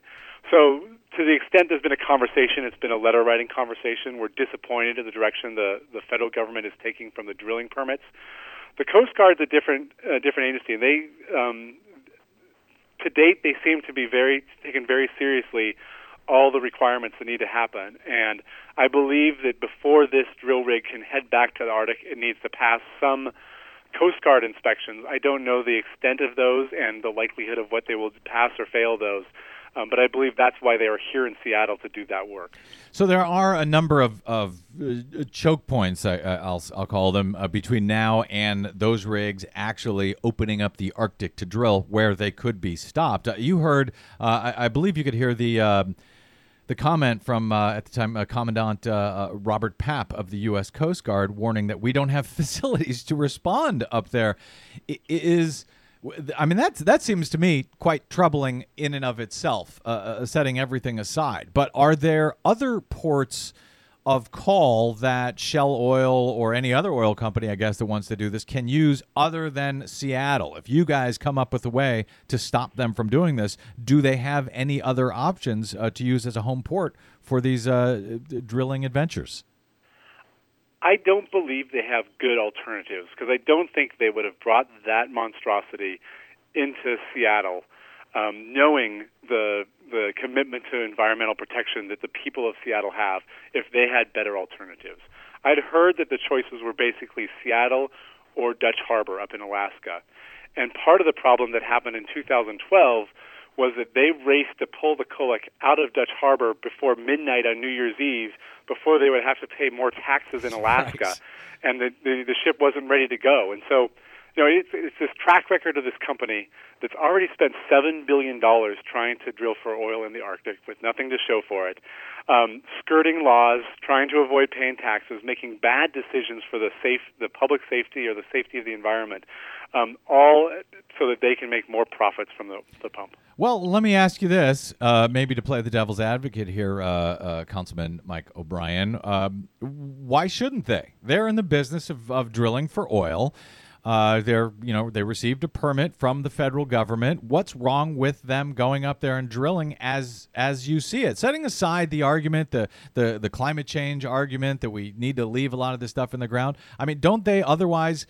So, to the extent there's been a conversation, it's been a letter writing conversation. We're disappointed in the direction the, the federal government is taking from the drilling permits. The Coast Guard's a different uh, different agency, and they um, to date they seem to be very taken very seriously all the requirements that need to happen. And I believe that before this drill rig can head back to the Arctic, it needs to pass some Coast Guard inspections. I don't know the extent of those and the likelihood of what they will pass or fail those. Um, but I believe that's why they are here in Seattle to do that work. So there are a number of, of uh, choke points, I, I- I'll, I'll call them, uh, between now and those rigs actually opening up the Arctic to drill where they could be stopped. Uh, you heard, uh, I, I believe you could hear the um the comment from uh, at the time uh, Commandant uh, uh, Robert Papp of the U.S. Coast Guard warning that we don't have facilities to respond up there. I- I mean that's that seems to me quite troubling in and of itself, uh, uh, setting everything aside. But are there other ports? Of call that Shell Oil or any other oil company, I guess, that wants to do this can use other than Seattle. If you guys come up with a way to stop them from doing this, do they have any other options uh, to use as a home port for these uh, drilling adventures? I don't believe they have good alternatives because I don't think they would have brought that monstrosity into Seattle, um, knowing the the commitment to environmental protection that the people of Seattle have. If they had better alternatives, I'd heard that the choices were basically Seattle or Dutch Harbor up in Alaska, and part of the problem that happened in 2012 was that they raced to pull the Kulluk out of Dutch Harbor before midnight on New Year's Eve, before they would have to pay more taxes in Alaska, and the, the the ship wasn't ready to go. And so, you know, it's, it's this track record of this company that's already spent seven billion dollars trying to drill for oil in the Arctic with nothing to show for it, um, skirting laws, trying to avoid paying taxes, making bad decisions for the safe, the public safety or the safety of the environment, um, all so that they can make more profits from the, the pump. Well, let me ask you this, uh, maybe to play the devil's advocate here, uh, uh, Councilman Mike O'Brien. Um, why shouldn't they? They're in the business of, of drilling for oil. Uh, they're, you know, they received a permit from the federal government. What's wrong with them going up there and drilling as as you see it? Setting aside the argument, the the the climate change argument that we need to leave a lot of this stuff in the ground. I mean, don't they otherwise?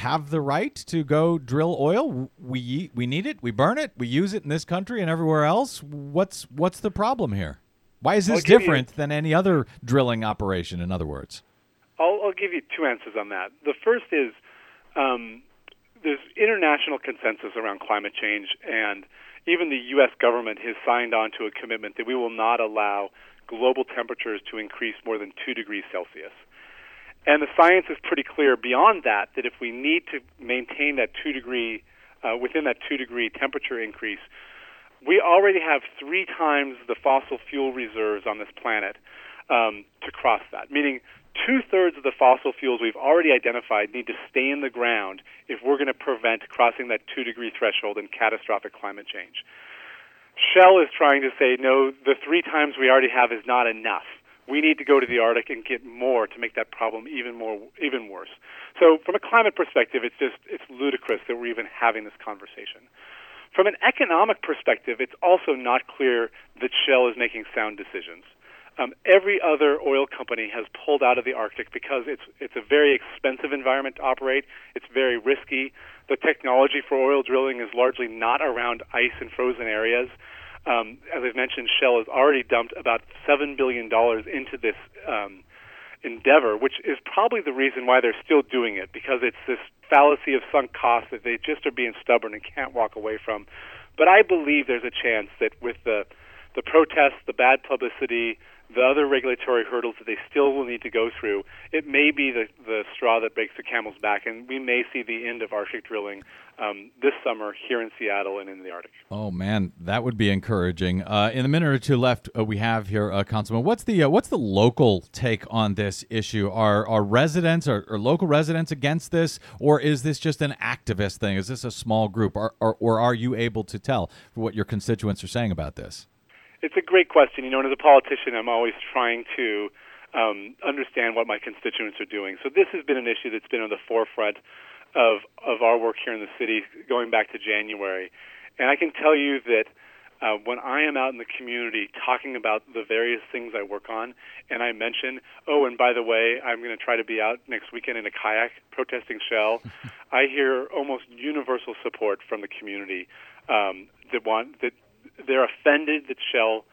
have the right to go drill oil. We we need it. We burn it. We use it in this country and everywhere else. What's what's the problem here? Why is this give you- different than any other drilling operation? In other words, I'll, I'll give you two answers on that. The first is um, there's international consensus around climate change, and even the U.S. government has signed on to a commitment that we will not allow global temperatures to increase more than 2 degrees Celsius. And the science is pretty clear beyond that, that if we need to maintain that 2 degree, uh, within that 2 degree temperature increase, we already have three times the fossil fuel reserves on this planet um, to cross that, meaning two thirds of the fossil fuels we've already identified need to stay in the ground if we're going to prevent crossing that two degree threshold and catastrophic climate change. Shell is trying to say, no, the three times we already have is not enough. We need to go to the Arctic and get more to make that problem even more, even worse. So, from a climate perspective, it's just it's ludicrous that we're even having this conversation. From an economic perspective, it's also not clear that Shell is making sound decisions. Um, every other oil company has pulled out of the Arctic because it's it's a very expensive environment to operate. It's very risky. The technology for oil drilling is largely not around ice and frozen areas. Um, as I've mentioned, Shell has already dumped about seven billion dollars into this um, endeavor, which is probably the reason why they're still doing it because it's this fallacy of sunk costs that they just are being stubborn and can't walk away from. But I believe there's a chance that with the the protests, the bad publicity, the other regulatory hurdles that they still will need to go through, it may be the, the straw that breaks the camel's back, and we may see the end of Arctic drilling um, this summer here in Seattle and in the Arctic. Oh man, that would be encouraging. Uh, in the minute or two left uh, we have here, uh, Councilman, what's the uh, what's the local take on this issue? Are are residents or, local residents against this, or is this just an activist thing? Is this a small group, or, or, or are you able to tell what your constituents are saying about this? It's a great question. You know, and as a politician, I'm always trying to um, understand what my constituents are doing. So this has been an issue that's been on the forefront of of our work here in the city going back to January, and I can tell you that. Uh, when I am out in the community talking about the various things I work on, and I mention, oh, and by the way, I'm going to try to be out next weekend in a kayak protesting Shell, I hear almost universal support from the community um, that want that they're offended that Shell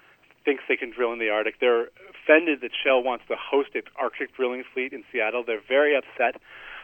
thinks they can drill in the Arctic. They're offended that Shell wants to host its Arctic drilling fleet in Seattle. They're very upset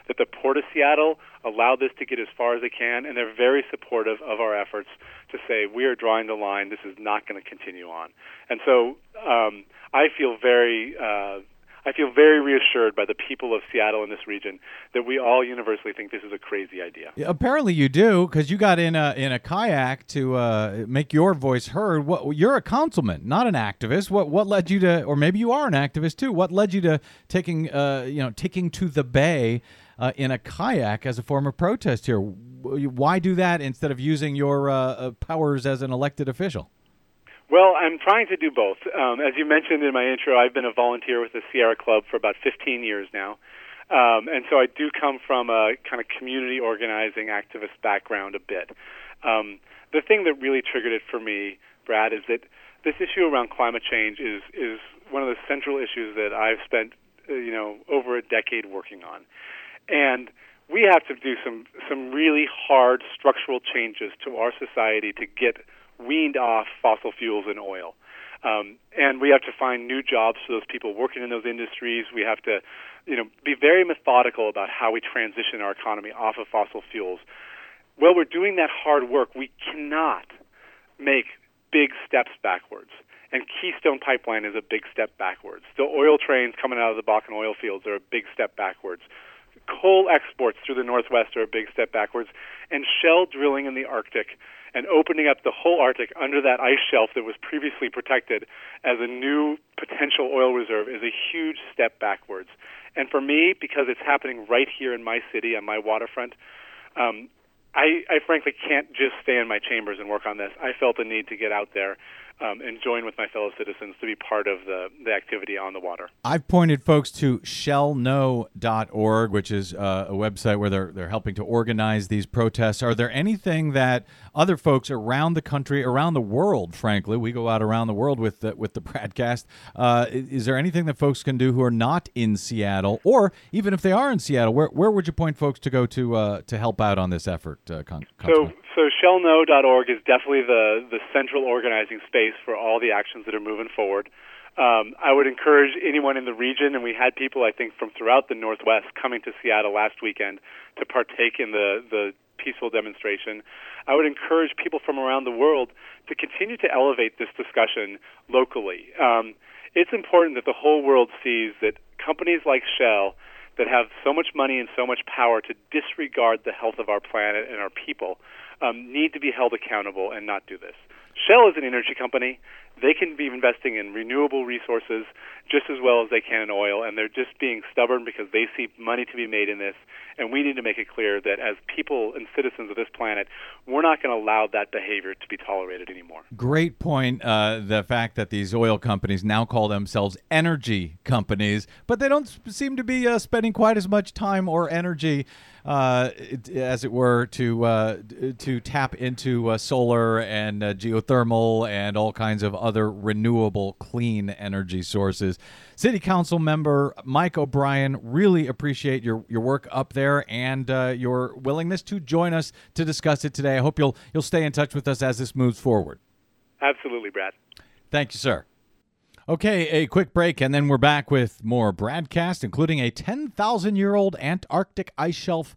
that the Port of Seattle allowed this to get as far as they can, and they're very supportive of our efforts to say we are drawing the line. This is not going to continue on. And so um, I feel very uh, I feel very reassured by the people of Seattle in this region that we all universally think this is a crazy idea. Yeah, apparently, you do because you got in a in a kayak to uh, make your voice heard. What you're a councilman, not an activist. What what led you to, or maybe you are an activist too? What led you to taking uh, you know taking to the bay? Uh, in a kayak as a form of protest here. Why do that instead of using your uh, uh, powers as an elected official? Well, I'm trying to do both. Um, as you mentioned in my intro, I've been a volunteer with the Sierra Club for about 15 years now. Um, and so I do come from a kind of community organizing activist background a bit. Um, the thing that really triggered it for me, Brad, is that this issue around climate change is is one of the central issues that I've spent uh, you know over a decade working on, and we have to do some some really hard structural changes to our society to get weaned off fossil fuels and oil. Um, and we have to find new jobs for those people working in those industries. We have to, you know, be very methodical about how we transition our economy off of fossil fuels. While we're doing that hard work, we cannot make big steps backwards. And Keystone Pipeline is a big step backwards. The oil trains coming out of the Bakken oil fields are a big step backwards. Coal exports through the Northwest are a big step backwards. And shell drilling in the Arctic and opening up the whole Arctic under that ice shelf that was previously protected as a new potential oil reserve is a huge step backwards. And for me, because it's happening right here in my city on my waterfront, um, I, I frankly can't just stay in my chambers and work on this. I felt the need to get out there um, and join with my fellow citizens to be part of the, the activity on the water. I've pointed folks to shellno.org, which is uh, a website where they're, they're helping to organize these protests. Are there anything that other folks around the country, around the world, frankly, we go out around the world with the, with the BradCast, uh, is there anything that folks can do who are not in Seattle? Or even if they are in Seattle, where, where would you point folks to go to, uh, to help out on this effort, uh, Con- so, so shellno.org is definitely the, the central organizing space for all the actions that are moving forward. Um, I would encourage anyone in the region, and we had people, I think, from throughout the Northwest coming to Seattle last weekend to partake in the, the peaceful demonstration. I would encourage people from around the world to continue to elevate this discussion locally. Um, it's important that the whole world sees that companies like Shell that have so much money and so much power to disregard the health of our planet and our people um, need to be held accountable and not do this. Shell is an energy company. They can be investing in renewable resources just as well as they can in oil, and they're just being stubborn because they see money to be made in this. And we need to make it clear that as people and citizens of this planet, we're not going to allow that behavior to be tolerated anymore. Great point. Uh, the fact that these oil companies now call themselves energy companies, but they don't seem to be uh, spending quite as much time or energy, uh, it- as it were, to uh, to tap into uh, solar and uh, geothermal and all kinds of other renewable, clean energy sources. City Council member Mike O'Brien, really appreciate your, your work up there and uh, your willingness to join us to discuss it today. I hope you'll you'll stay in touch with us as this moves forward. Absolutely, Brad. Thank you, sir. Okay, a quick break, and then we're back with more BradCast, including a 10,000 year old Antarctic ice shelf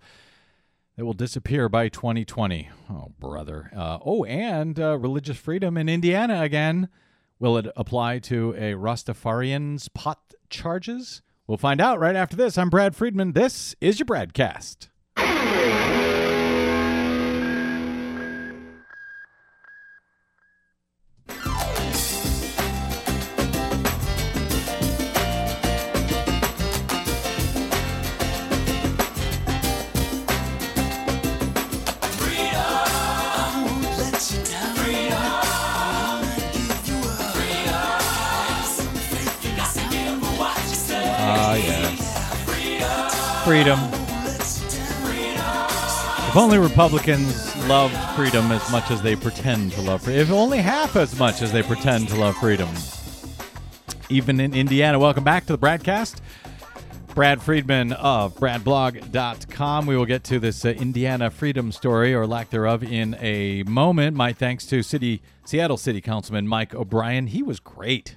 that will disappear by 2020. Oh, brother. Uh, oh, and uh, religious freedom in Indiana again. Will it apply to a Rastafarian's pot charges? We'll find out right after this. I'm Brad Friedman. This is your BradCast. Freedom. If only Republicans loved freedom as much as they pretend to love freedom. If only half as much as they pretend to love freedom. Even in Indiana. Welcome back to the BradCast. Brad Friedman of bradblog.com. We will get to this uh, Indiana freedom story or lack thereof in a moment. My thanks to City Seattle City Councilman Mike O'Brien. He was great.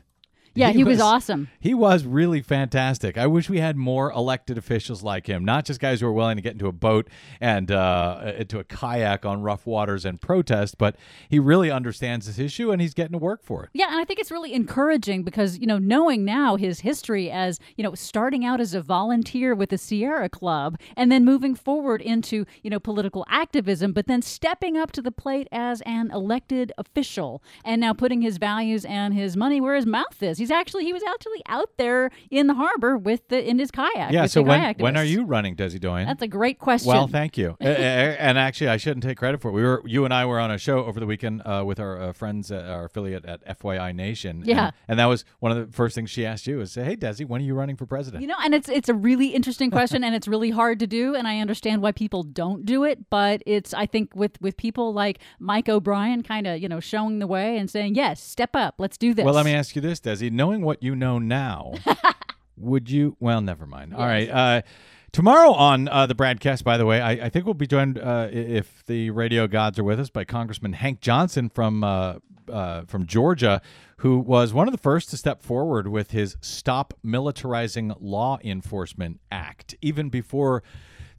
Yeah, he was awesome. He was really fantastic. I wish we had more elected officials like him, not just guys who are willing to get into a boat and uh, into a kayak on rough waters and protest, but he really understands this issue and he's getting to work for it. Yeah, and I think it's really encouraging because, you know, knowing now his history as, you know, starting out as a volunteer with the Sierra Club and then moving forward into, you know, political activism, but then stepping up to the plate as an elected official and now putting his values and his money where his mouth is. He's actually he was actually out there in the harbor with the in his kayak. Yeah, so when, kayak when are you running, Desi Doyen? That's a great question. Well, thank you. Uh, uh, and actually, I shouldn't take credit for it. We were you and I were on a show over the weekend uh, with our uh, friends, at our affiliate at FYI Nation. Yeah. and, and that was one of the first things she asked you is, say, "Hey, Desi, when are you running for president?" You know, and it's it's a really interesting question, and it's really hard to do, and I understand why people don't do it. But it's I think with with people like Mike O'Brien, kind of you know showing the way and saying, yes, step up, let's do this. Well, let me ask you this, Desi. Knowing what you know now, would you? Well, never mind. All right. Uh, tomorrow on uh, the BradCast, by the way, I, I think we'll be joined, uh, if the radio gods are with us, by Congressman Hank Johnson from uh, uh, from Georgia, who was one of the first to step forward with his Stop Militarizing Law Enforcement Act, even before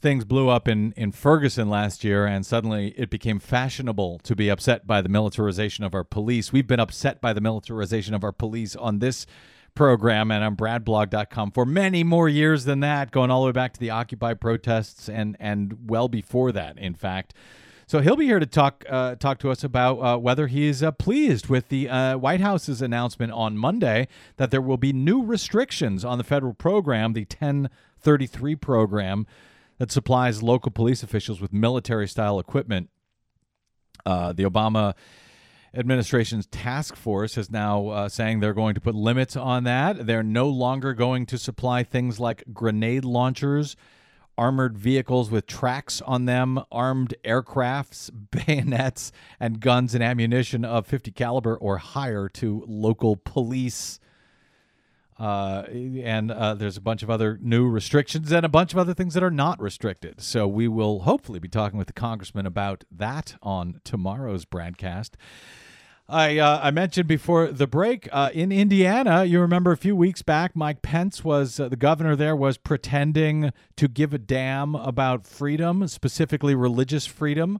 things blew up in, in Ferguson last year, and suddenly it became fashionable to be upset by the militarization of our police. We've been upset by the militarization of our police on this program and on bradblog.com for many more years than that, going all the way back to the Occupy protests and, and well before that, in fact. So he'll be here to talk uh, talk to us about uh, whether he is uh, pleased with the uh, White House's announcement on Monday that there will be new restrictions on the federal program, the 1033 program that supplies local police officials with military style equipment. Uh, the Obama administration's task force is now uh, saying they're going to put limits on that. They're no longer going to supply things like grenade launchers, armored vehicles with tracks on them, armed aircrafts, bayonets, and guns and ammunition of 50 caliber or higher to local police. Uh, and uh, there's a bunch of other new restrictions and a bunch of other things that are not restricted. So we will hopefully be talking with the congressman about that on tomorrow's BradCast. I uh, I mentioned before the break uh, in Indiana. You remember a few weeks back, Mike Pence was uh, the governor there was pretending to give a damn about freedom, specifically religious freedom.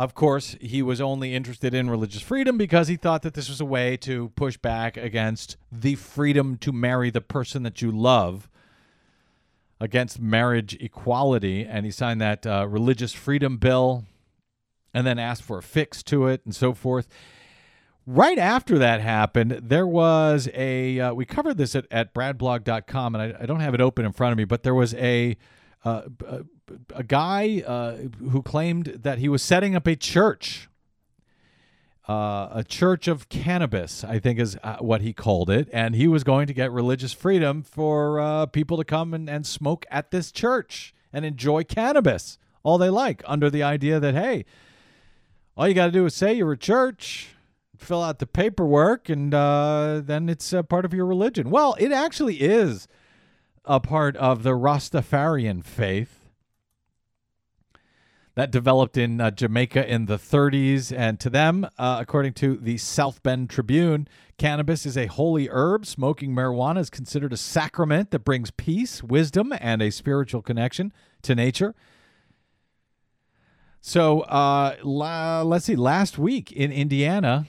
Of course, he was only interested in religious freedom because he thought that this was a way to push back against the freedom to marry the person that you love, against marriage equality. And he signed that uh, religious freedom bill and then asked for a fix to it and so forth. right after that happened, there was a. Uh, we covered this at, at bradblog.com, and I, I, don't have it open in front of me, but there was a. Uh, a, a guy uh, who claimed that he was setting up a church, uh, a church of cannabis, I think is uh, what he called it, and he was going to get religious freedom for uh, people to come and, and smoke at this church and enjoy cannabis all they like, under the idea that hey, all you got to do is say you're a church fill out the paperwork, and uh, then it's a part of your religion. Well, it actually is a part of the Rastafarian faith that developed in uh, Jamaica in the 30s. And to them, uh, according to the South Bend Tribune, cannabis is a holy herb. Smoking marijuana is considered a sacrament that brings peace, wisdom, and a spiritual connection to nature. So uh, la- let's see, last week in Indiana,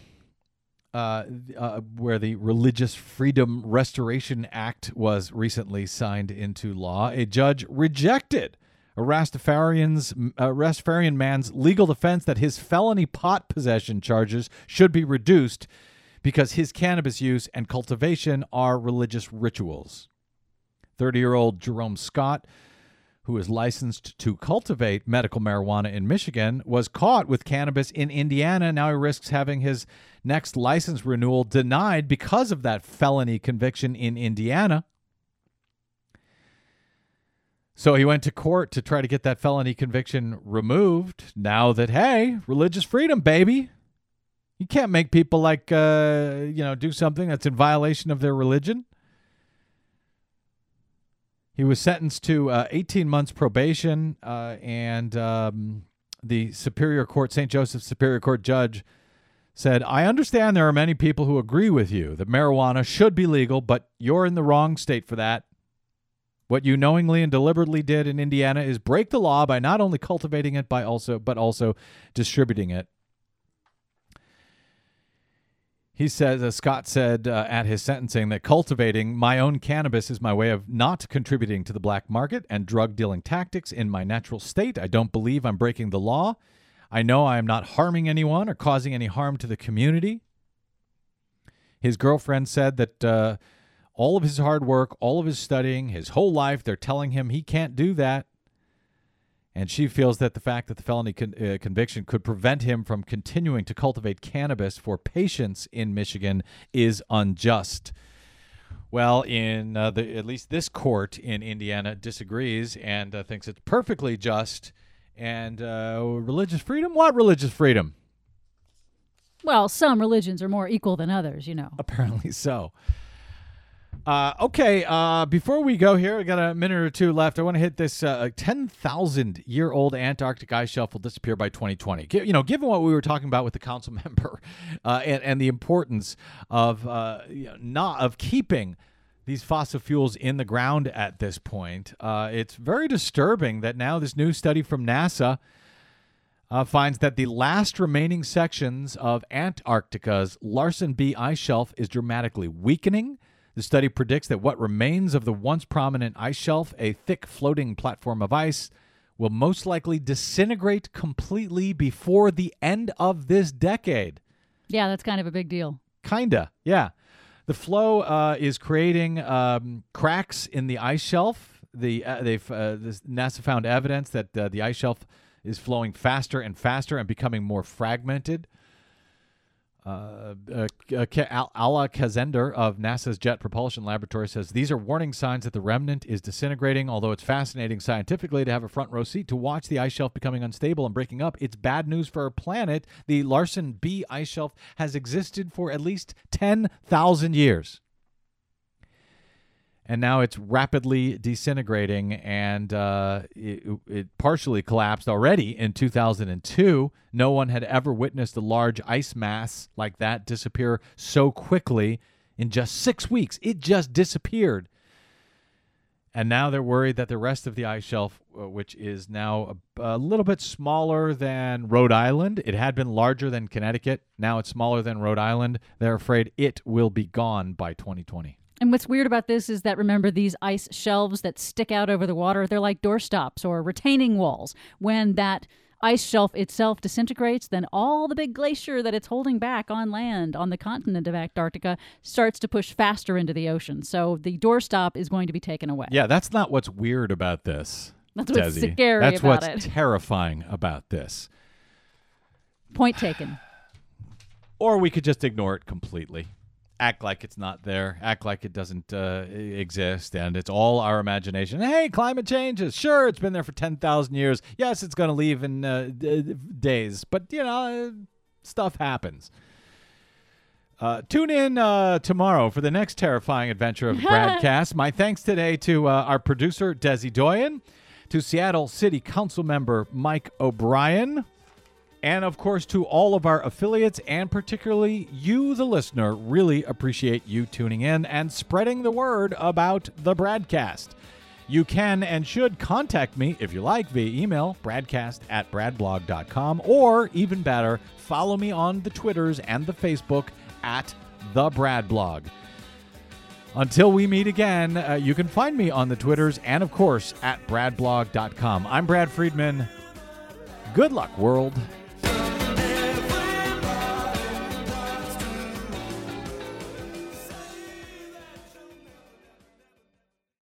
uh, uh, where the Religious Freedom Restoration Act was recently signed into law, a judge rejected a Rastafarian's Rastafarian man's legal defense that his felony pot possession charges should be reduced because his cannabis use and cultivation are religious rituals. 30-year-old Jerome Scott who is licensed to cultivate medical marijuana in Michigan, was caught with cannabis in Indiana. Now he risks having his next license renewal denied because of that felony conviction in Indiana. So he went to court to try to get that felony conviction removed. Now that, hey, religious freedom, baby. You can't make people like, uh, you know, do something that's in violation of their religion. He was sentenced to uh, 18 months probation, uh, and um, the Superior Court, St. Joseph Superior Court judge, said, I understand there are many people who agree with you that marijuana should be legal, but you're in the wrong state for that. What you knowingly and deliberately did in Indiana is break the law by not only cultivating it by also but also distributing it. He says, uh, Scott said uh, at his sentencing that cultivating my own cannabis is my way of not contributing to the black market and drug dealing tactics in my natural state. I don't believe I'm breaking the law. I know I am not harming anyone or causing any harm to the community. His girlfriend said that uh, all of his hard work, all of his studying, his whole life, they're telling him he can't do that. And she feels that the fact that the felony con- uh, conviction could prevent him from continuing to cultivate cannabis for patients in Michigan is unjust. Well, in uh, the, at least this court in Indiana disagrees and uh, thinks it's perfectly just. And uh, religious freedom? What religious freedom? Well, some religions are more equal than others, you know. Apparently so. Uh, okay, uh, before we go here, we got a minute or two left. I want to hit this uh, 10,000 year old Antarctic ice shelf will disappear by 2020. G- you know, given what we were talking about with the council member uh, and, and the importance of uh, you know, not of keeping these fossil fuels in the ground at this point, uh, it's very disturbing that now this new study from NASA uh, finds that the last remaining sections of Antarctica's Larsen B ice shelf is dramatically weakening. The study predicts that what remains of the once prominent ice shelf, a thick floating platform of ice, will most likely disintegrate completely before the end of this decade. Yeah, that's kind of a big deal. Kinda, yeah. The flow uh, is creating um, cracks in the ice shelf. The uh, they've uh, this, NASA found evidence that uh, the ice shelf is flowing faster and faster and becoming more fragmented. Uh, uh, Ala Khazendar of NASA's Jet Propulsion Laboratory says these are warning signs that the remnant is disintegrating. Although it's fascinating scientifically to have a front row seat to watch the ice shelf becoming unstable and breaking up, it's bad news for our planet. The Larsen B ice shelf has existed for at least 10,000 years and now it's rapidly disintegrating and uh, it, it, partially collapsed already in 2002 no one had ever witnessed a large ice mass like that disappear so quickly in just six weeks. It just disappeared. And now they're worried that the rest of the ice shelf uh, which is now a, a little bit smaller than rhode island it had been larger than connecticut now it's smaller than rhode island they're afraid it will be gone by 2020 and what's weird about this is that remember these ice shelves that stick out over the water, they're like doorstops or retaining walls. When that ice shelf itself disintegrates, then all the big glacier that it's holding back on land on the continent of Antarctica starts to push faster into the ocean. So the doorstop is going to be taken away. Yeah, that's not what's weird about this. That's what's Desi. scary That's about what's it. terrifying about this. Point taken. Or we could just ignore it completely. Act like it's not there. Act like it doesn't uh, exist, and it's all our imagination. Hey, climate changes. Sure, it's been there for ten thousand years. Yes, it's going to leave in uh, d- days, but you know, uh, stuff happens. Uh, tune in uh, tomorrow for the next terrifying adventure of the BradCast. My thanks today to uh, our producer Desi Doyen, to Seattle City Council member Mike O'Brien, and of course to all of our affiliates and particularly you, the listener. Really appreciate you tuning in and spreading the word about the BradCast. You can and should contact me if you like via email, bradcast at bradblog.com, or even better, follow me on the Twitters and the Facebook at the Brad Blog. Until we meet again, uh, you can find me on the Twitters and, of course, at bradblog.com. I'm Brad Friedman. Good luck, world.